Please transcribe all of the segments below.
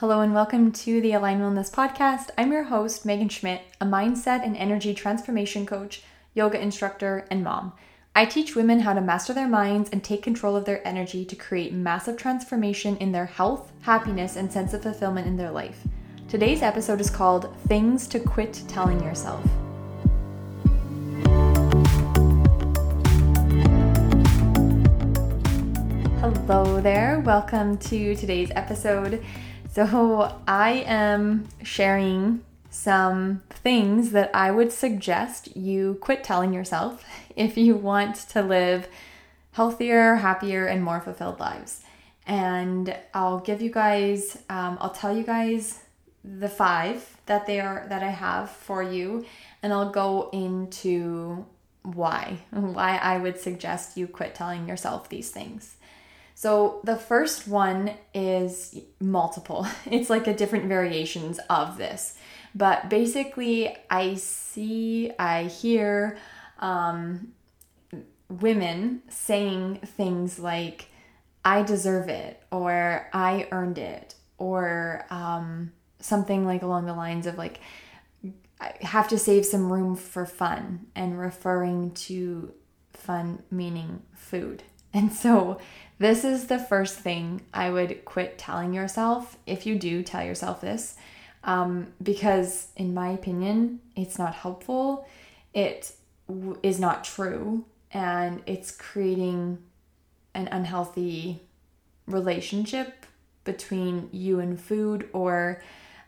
Hello and welcome to the Align Wellness Podcast. I'm your host, Megan Schmidt, a mindset and energy transformation coach, yoga instructor, and mom. I teach women how to master their minds and take control of their energy to create massive transformation in their health, happiness, and sense of fulfillment in their life. Today's episode is called Things to Quit Telling Yourself. Hello there, welcome to today's episode. So, I am sharing some things that I would suggest you quit telling yourself if you want to live healthier, happier, and more fulfilled lives. And I'll give you guys, um, I'll tell you guys the five that they are that I have for you, and I'll go into why why I would suggest you quit telling yourself these things. So the first one is multiple. It's like a different variations of this. But basically, I see, I hear um, women saying things like, I deserve it, or I earned it, or um, something like along the lines of like, I have to save some room for fun, and referring to fun meaning food. And so this is the first thing I would quit telling yourself if you do tell yourself this, um, because in my opinion, it's not helpful. It w- is not true, and it's creating an unhealthy relationship between you and food or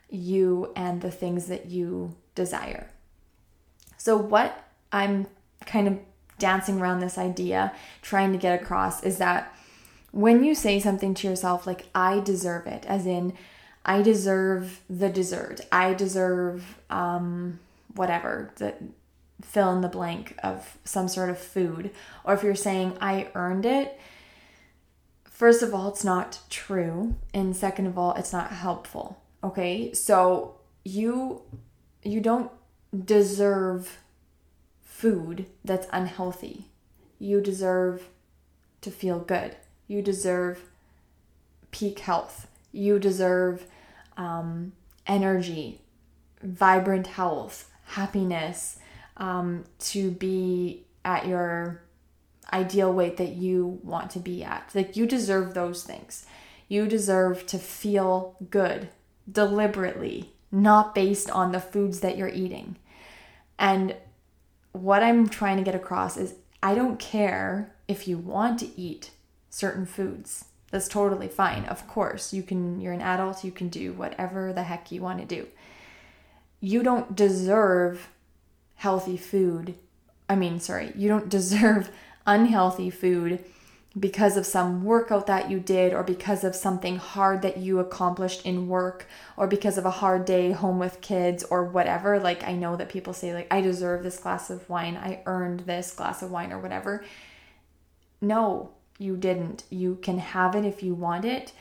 you and the things that you desire. So, what I'm kind of dancing around this idea, trying to get across, is that when you say something to yourself like, I deserve it, as in, I deserve the dessert, I deserve um, whatever, the fill in the blank of some sort of food, or if you're saying, I earned it, first of all, it's not true. And second of all, it's not helpful. Okay. So you you don't deserve food that's unhealthy. You deserve to feel good. You deserve peak health. You deserve um, energy, vibrant health, happiness, um, to be at your ideal weight that you want to be at. Like, you deserve those things. You deserve to feel good deliberately, not based on the foods that you're eating. And what I'm trying to get across is I don't care if you want to eat certain foods. That's totally fine. Of course, you can you're an adult, you can do whatever the heck you want to do. You don't deserve healthy food. I mean, sorry, you don't deserve unhealthy food because of some workout that you did or because of something hard that you accomplished in work or because of a hard day home with kids or whatever like i know that people say like i deserve this glass of wine i earned this glass of wine or whatever no you didn't. You can have it if you want it,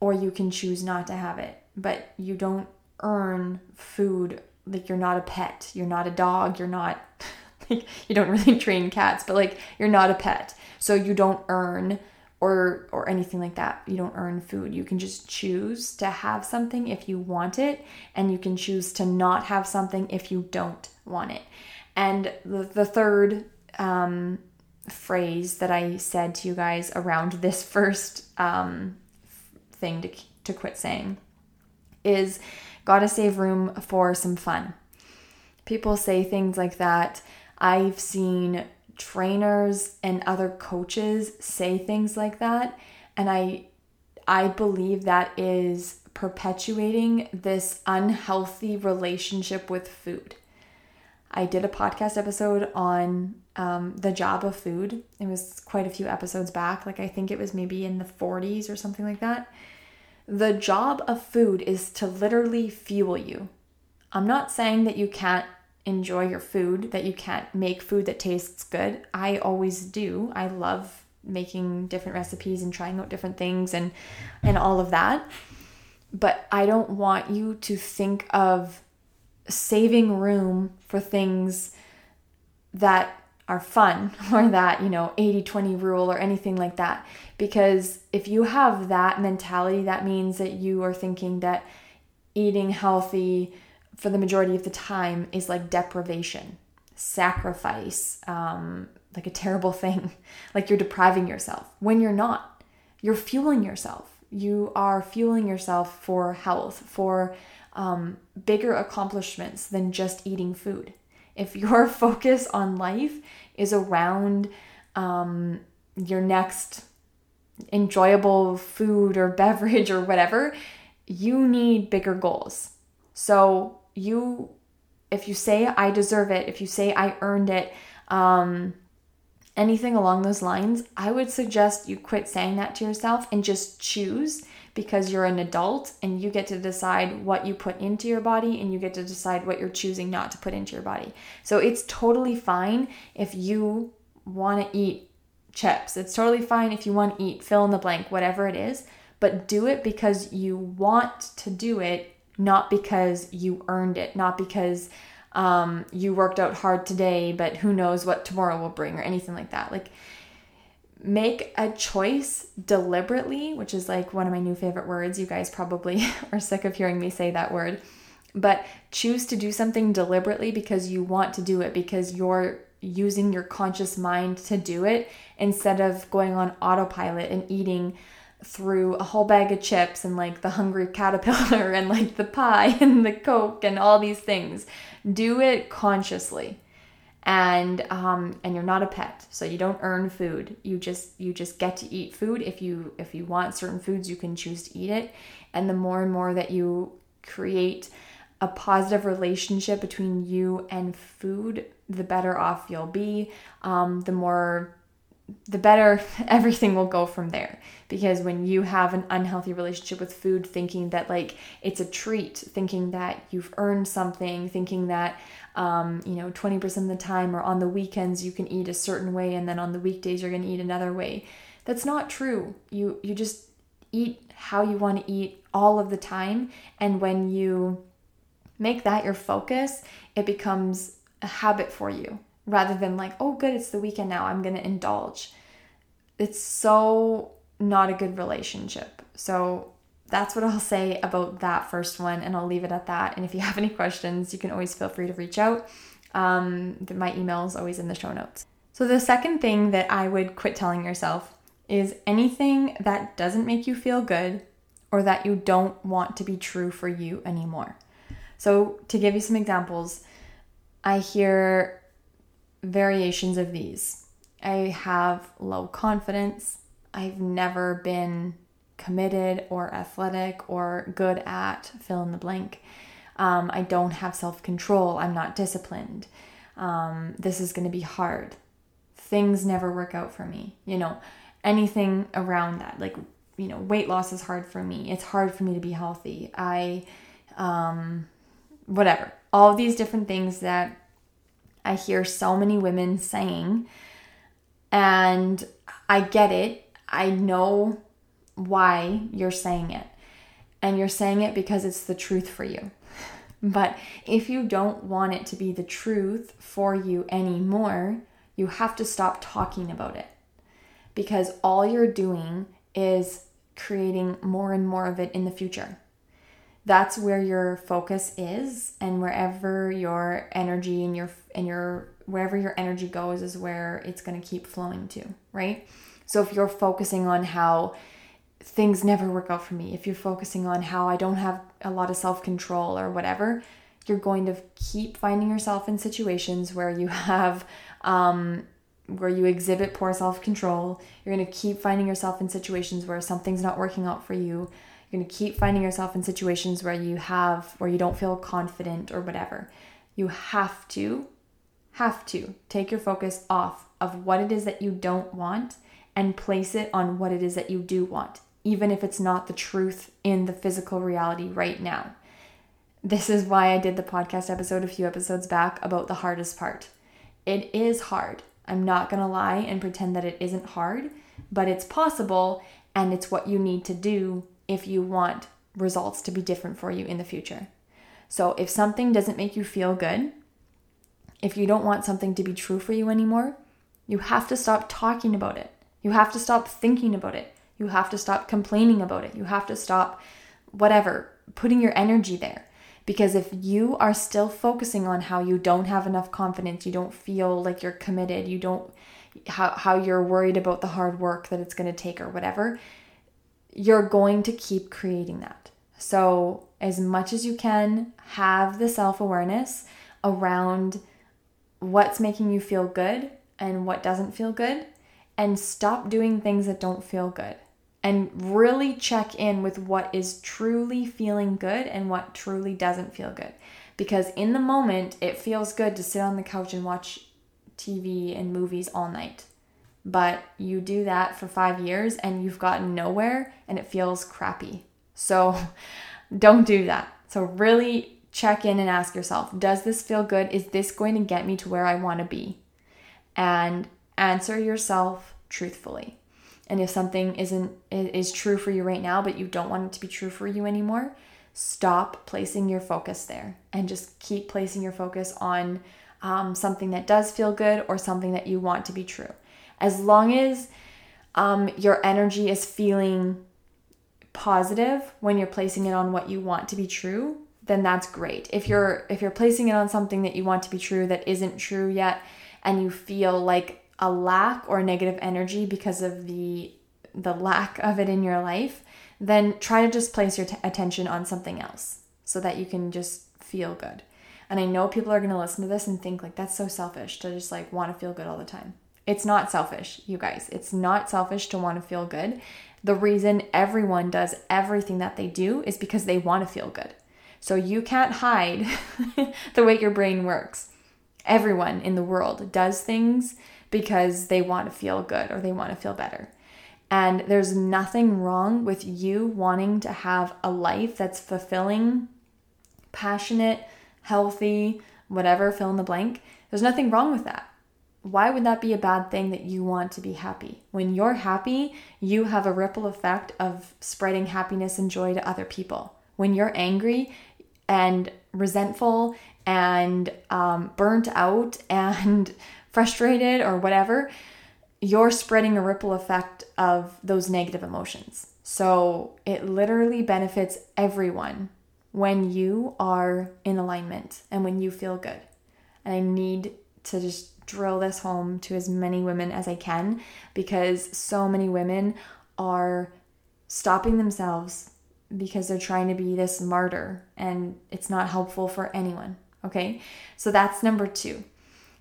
or you can choose not to have it. But you don't earn food like you're not a pet. You're not a dog. You're not like you don't really train cats, but like you're not a pet. So you don't earn or or anything like that. You don't earn food. You can just choose to have something if you want it and you can choose to not have something if you don't want it. And the, the third um, phrase that I said to you guys around this first um, thing to, to quit saying is gotta save room for some fun. People say things like that. I've seen trainers and other coaches say things like that and I I believe that is perpetuating this unhealthy relationship with food. I did a podcast episode on um, the job of food. It was quite a few episodes back. Like, I think it was maybe in the 40s or something like that. The job of food is to literally fuel you. I'm not saying that you can't enjoy your food, that you can't make food that tastes good. I always do. I love making different recipes and trying out different things and and all of that. But I don't want you to think of saving room for things that are fun or that, you know, 80-20 rule or anything like that. Because if you have that mentality, that means that you are thinking that eating healthy for the majority of the time is like deprivation, sacrifice, um, like a terrible thing, like you're depriving yourself when you're not. You're fueling yourself. You are fueling yourself for health, for um, bigger accomplishments than just eating food. If your focus on life is around um, your next enjoyable food or beverage or whatever, you need bigger goals. So you, if you say I deserve it, if you say I earned it, um, anything along those lines, I would suggest you quit saying that to yourself and just choose because you're an adult and you get to decide what you put into your body and you get to decide what you're choosing not to put into your body. So it's totally fine if you want to eat chips. It's totally fine if you want to eat fill in the blank, whatever it is, but do it because you want to do it, not because you earned it, not because um, you worked out hard today, but who knows what tomorrow will bring or anything like that. Like, make a choice deliberately, which is like one of my new favorite words. You guys probably are sick of hearing me say that word. But choose to do something deliberately because you want to do it, because you're using your conscious mind to do it instead of going on autopilot and eating through a whole bag of chips and like the hungry caterpillar and like the pie and the coke and all these things. Do it consciously. And um, and you're not a pet so you don't earn food. You just you just get to eat food. If you if you want certain foods you can choose to eat it. And the more and more that you create a positive relationship between you and food the better off you'll be. Um, the more the better everything will go from there. Because when you have an unhealthy relationship with food thinking that like it's a treat thinking that you've earned something thinking that um, you know 20% of the time or on the weekends you can eat a certain way and then on the weekdays you're going to eat another way that's not true. You you just eat how you want to eat all of the time and when you make that your focus it becomes a habit for you rather than like oh good it's the weekend now i'm going to indulge it's so not a good relationship so that's what I'll say about that first one, and I'll leave it at that. And if you have any questions, you can always feel free to reach out. Um, my email is always in the show notes. So, the second thing that I would quit telling yourself is anything that doesn't make you feel good or that you don't want to be true for you anymore. So, to give you some examples, I hear variations of these. I have low confidence. I've never been committed or athletic or good at fill in the blank. Um, I don't have self control. I'm not disciplined. Um, this is going to be hard. Things never work out for me. You know, anything around that. Like, you know, weight loss is hard for me. It's hard for me to be healthy. I, um, whatever. All these different things that I hear so many women saying. And I get it. I know why you're saying it. And you're saying it because it's the truth for you. But if you don't want it to be the truth for you anymore, you have to stop talking about it. Because all you're doing is creating more and more of it in the future. That's where your focus is and wherever your energy and your and your wherever your energy goes is where it's going to keep flowing to, right? So if you're focusing on how things never work out for me, if you're focusing on how I don't have a lot of self control or whatever, you're going to keep finding yourself in situations where you have, um, where you exhibit poor self control. You're going to keep finding yourself in situations where something's not working out for you. You're going to keep finding yourself in situations where you have, where you don't feel confident or whatever. You have to, have to take your focus off of what it is that you don't want and place it on what it is that you do want even if it's not the truth in the physical reality right now. This is why I did the podcast episode a few episodes back about the hardest part. It is hard. I'm not going to lie and pretend that it isn't hard, but it's possible and it's what you need to do if you want results to be different for you in the future. So if something doesn't make you feel good, if you don't want something to be true for you anymore, You have to stop talking about it. You have to stop thinking about it. You have to stop complaining about it. You have to stop, whatever, putting your energy there. Because if you are still focusing on how you don't have enough confidence, you don't feel like you're committed, you don't, how, how you're worried about the hard work that it's going to take or whatever, you're going to keep creating that. So, as much as you can, have the self awareness around what's making you feel good and what doesn't feel good, and stop doing things that don't feel good and really check in with what is truly feeling good and what truly doesn't feel good. Because in the moment, it feels good to sit on the couch and watch TV and movies all night. But you do that for five years and you've gotten nowhere and it feels crappy. So don't do that. So, really check in and ask yourself Does this feel good? Is this going to get me to where I want to be? And answer yourself truthfully. And if something isn't is true for you right now, but you don't want it to be true for you anymore, stop placing your focus there and just keep placing your focus on um, something that does feel good or something that you want to be true. As long as um, your energy is feeling positive when you're placing it on what you want to be true, then that's great. If you're if you're placing it on something that you want to be true that isn't true yet, and you feel like a lack or negative energy because of the the lack of it in your life, then try to just place your t- attention on something else so that you can just feel good. And I know people are going to listen to this and think like that's so selfish to just like want to feel good all the time. It's not selfish, you guys. It's not selfish to want to feel good. The reason everyone does everything that they do is because they want to feel good. So you can't hide the way your brain works. Everyone in the world does things because they want to feel good or they want to feel better. And there's nothing wrong with you wanting to have a life that's fulfilling, passionate, healthy, whatever, fill in the blank. There's nothing wrong with that. Why would that be a bad thing that you want to be happy? When you're happy, you have a ripple effect of spreading happiness and joy to other people. When you're angry and resentful and um, burnt out and frustrated or whatever, you're spreading a ripple effect of those negative emotions. So it literally benefits everyone when you are in alignment and when you feel good. And I need to just drill this home to as many women as I can because so many women are stopping themselves because they're trying to be this martyr and it's not helpful for anyone. Okay, so that's number two.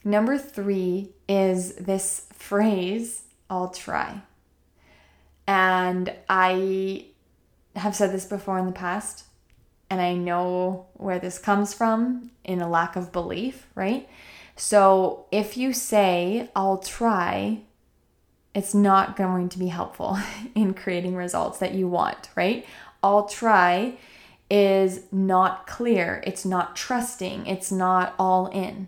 Number three is this phrase, I'll try. And I have said this before in the past, and I know where this comes from in a lack of belief, right? So if you say, I'll try, it's not going to be helpful in creating results that you want, right? I'll try is not clear, it's not trusting, it's not all in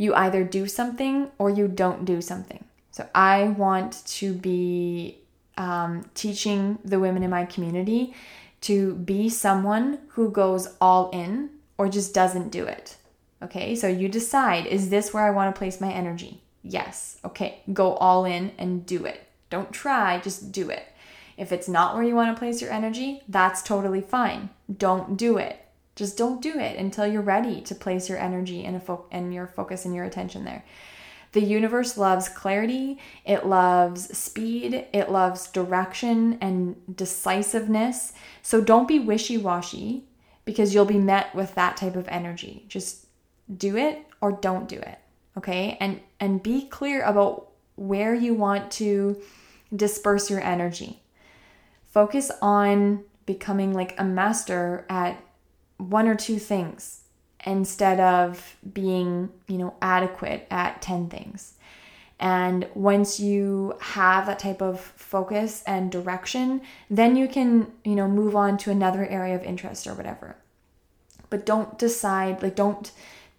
you either do something or you don't do something. So I want to be um, teaching the women in my community to be someone who goes all in or just doesn't do it. Okay, so you decide is this where I want to place my energy? Yes. Okay, go all in and do it. Don't try, just do it. If it's not where you want to place your energy, that's totally fine. Don't do it. Just don't do it until you're ready to place your energy and, fo- your focus and your attention there. The universe loves clarity, it loves speed, it loves direction and decisiveness. So don't be wishy washy because you'll be met with that type of energy. Just do it or don't do it. Okay? And and be clear about where you want to disperse your energy. Focus on becoming like a master at one or two things instead of being, you know, adequate at 10 things. And once you have that type of focus and direction, then you can, you know, move on to another area of interest or whatever. But don't decide, like, don't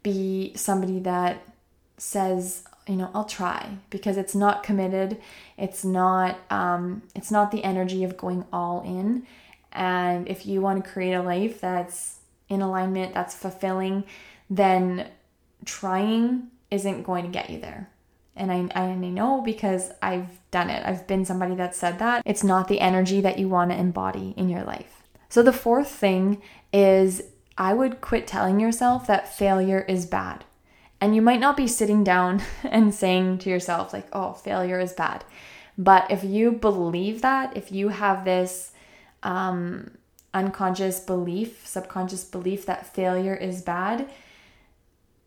be somebody that says, you know, I'll try because it's not committed. It's not, um, it's not the energy of going all in. And if you want to create a life that's in alignment, that's fulfilling, then trying isn't going to get you there. And I, I know because I've done it. I've been somebody that said that. It's not the energy that you want to embody in your life. So the fourth thing is I would quit telling yourself that failure is bad. And you might not be sitting down and saying to yourself, like, oh, failure is bad. But if you believe that, if you have this um, unconscious belief, subconscious belief that failure is bad,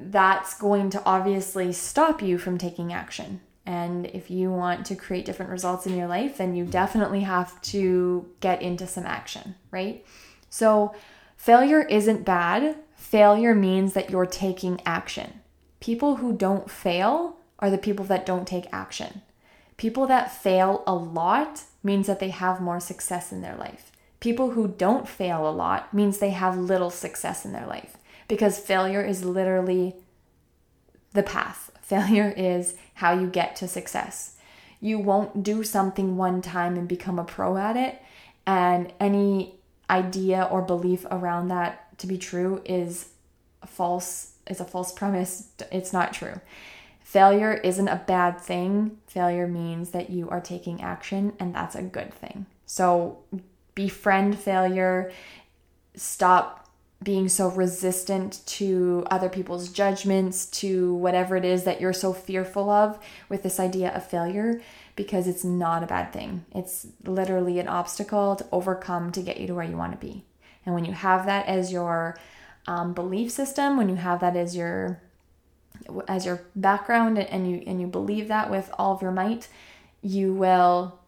that's going to obviously stop you from taking action. And if you want to create different results in your life, then you definitely have to get into some action, right? So, failure isn't bad. Failure means that you're taking action. People who don't fail are the people that don't take action. People that fail a lot means that they have more success in their life. People who don't fail a lot means they have little success in their life because failure is literally the path. Failure is how you get to success. You won't do something one time and become a pro at it, and any idea or belief around that to be true is false is a false premise. It's not true. Failure isn't a bad thing. Failure means that you are taking action, and that's a good thing. So befriend failure, stop being so resistant to other people's judgments, to whatever it is that you're so fearful of with this idea of failure, because it's not a bad thing. It's literally an obstacle to overcome to get you to where you want to be. And when you have that as your um, belief system, when you have that as your as your background and you and you believe that with all of your might, you will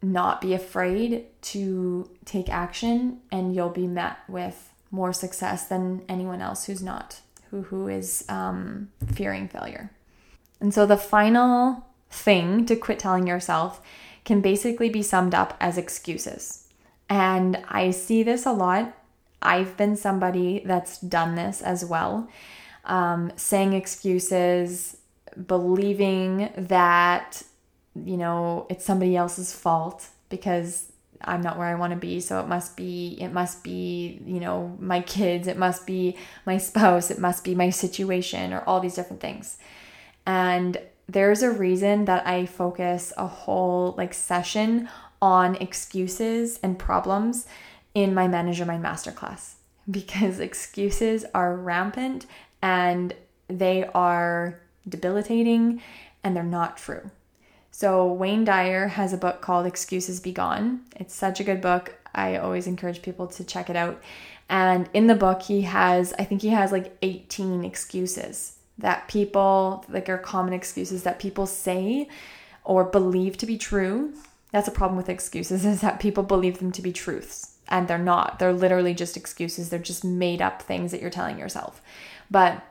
not be afraid to take action and you'll be met with more success than anyone else who's not who who is um, fearing failure and so the final thing to quit telling yourself can basically be summed up as excuses and i see this a lot i've been somebody that's done this as well um, saying excuses believing that you know, it's somebody else's fault because I'm not where I want to be. So it must be, it must be, you know, my kids, it must be my spouse, it must be my situation, or all these different things. And there's a reason that I focus a whole like session on excuses and problems in my Manager Mind Masterclass because excuses are rampant and they are debilitating and they're not true. So, Wayne Dyer has a book called Excuses Begone. It's such a good book. I always encourage people to check it out. And in the book, he has, I think he has like 18 excuses that people, like, are common excuses that people say or believe to be true. That's a problem with excuses, is that people believe them to be truths. And they're not. They're literally just excuses. They're just made up things that you're telling yourself. But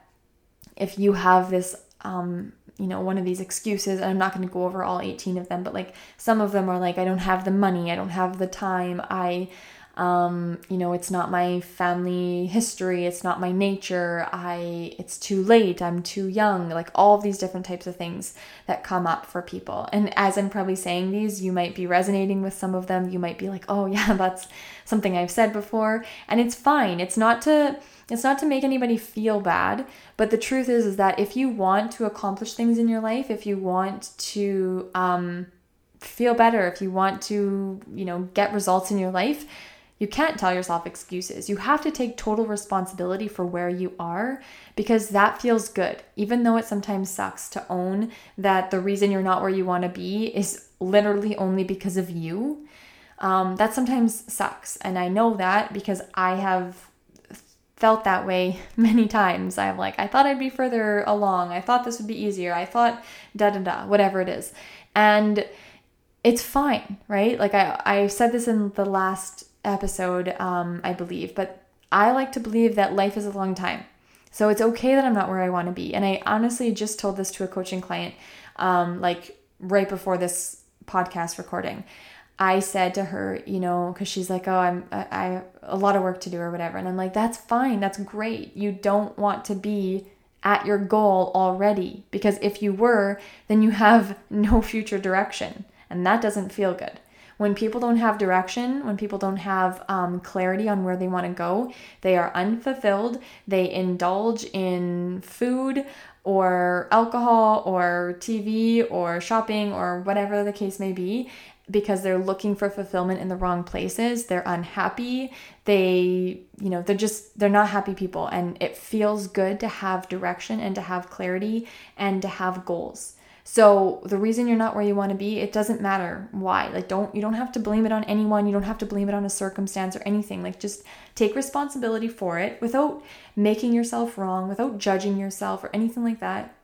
if you have this um, you know, one of these excuses, and I'm not going to go over all 18 of them, but like some of them are like, I don't have the money, I don't have the time, I, um, you know, it's not my family history, it's not my nature, I, it's too late, I'm too young, like all these different types of things that come up for people. And as I'm probably saying these, you might be resonating with some of them. You might be like, oh, yeah, that's something I've said before. And it's fine. It's not to, it's not to make anybody feel bad, but the truth is is that if you want to accomplish things in your life, if you want to um, feel better, if you want to, you know, get results in your life, you can't tell yourself excuses. You have to take total responsibility for where you are because that feels good. Even though it sometimes sucks to own that the reason you're not where you want to be is literally only because of you. Um, that sometimes sucks. And I know that because I have felt that way many times. I'm like, I thought I'd be further along. I thought this would be easier. I thought da da da, whatever it is. And it's fine, right? Like I, I said this in the last episode, um, I believe, but I like to believe that life is a long time. So it's okay that I'm not where I want to be. And I honestly just told this to a coaching client, um, like right before this podcast recording. I said to her, you know, because she's like, oh, I'm, I, I a lot of work to do or whatever. And I'm like, that's fine. That's great. You don't want to be at your goal already because if you were, then you have no future direction. And that doesn't feel good. When people don't have direction, when people don't have um, clarity on where they want to go, they are unfulfilled. They indulge in food or alcohol or TV or shopping or whatever the case may be because they're looking for fulfillment in the wrong places. They're unhappy. They, you know, they're just, they're not happy people. And it feels good to have direction and to have clarity and to have goals. So the reason you're not where you want to be, it doesn't matter why. Like don't you don't have to blame it on anyone. You don't have to blame it on a circumstance or anything. Like just take responsibility for it without making yourself wrong, without judging yourself or anything like that.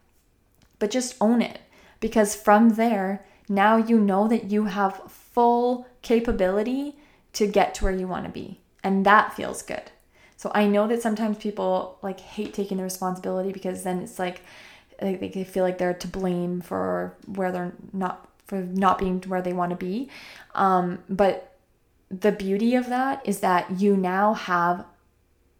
But just own it because from there, now you know that you have full capability to get to where you want to be. And that feels good. So I know that sometimes people like hate taking the responsibility because then it's like they feel like they're to blame for where they're not for not being where they want to be. Um, but the beauty of that is that you now have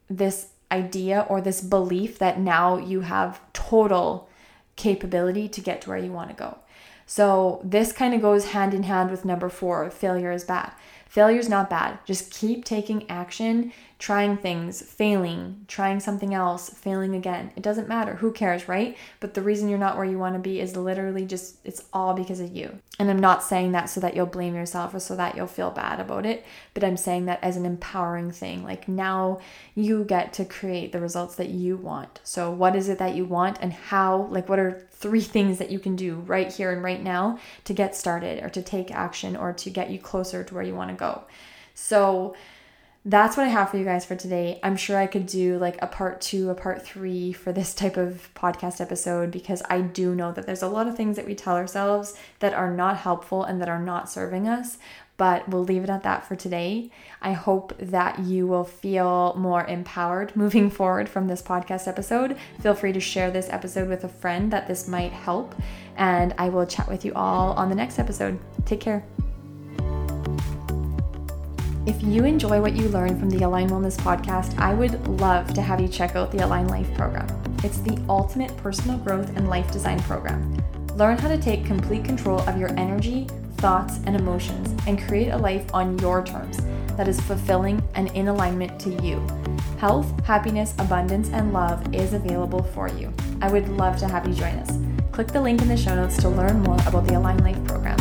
this idea or this belief that now you have total capability to get to where you want to go. So this kind of goes hand in hand with number four failure is bad. Failure is not bad. Just keep taking action trying things, failing, trying something else, failing again. It doesn't matter. Who cares, right? But the reason you're not where you want to be is literally just, it's all because of you. And I'm not saying that so that you'll blame yourself or so that you'll feel bad about it, but I'm saying that as an empowering thing. Like now you get to create the results that you want. So, what is it that you want and how? Like, what are three things that you can do right here and right now to get started or to take action or to get you closer to where you want to go? So, that's what I have for you guys for today. I'm sure I could do like a part two, a part three for this type of podcast episode because I do know that there's a lot of things that we tell ourselves that are not helpful and that are not serving us. But we'll leave it at that for today. I hope that you will feel more empowered moving forward from this podcast episode. Feel free to share this episode with a friend that this might help. And I will chat with you all on the next episode. Take care. If you enjoy what you learn from the Align Wellness podcast, I would love to have you check out the Align Life program. It's the ultimate personal growth and life design program. Learn how to take complete control of your energy, thoughts, and emotions and create a life on your terms that is fulfilling and in alignment to you. Health, happiness, abundance, and love is available for you. I would love to have you join us. Click the link in the show notes to learn more about the Align Life program.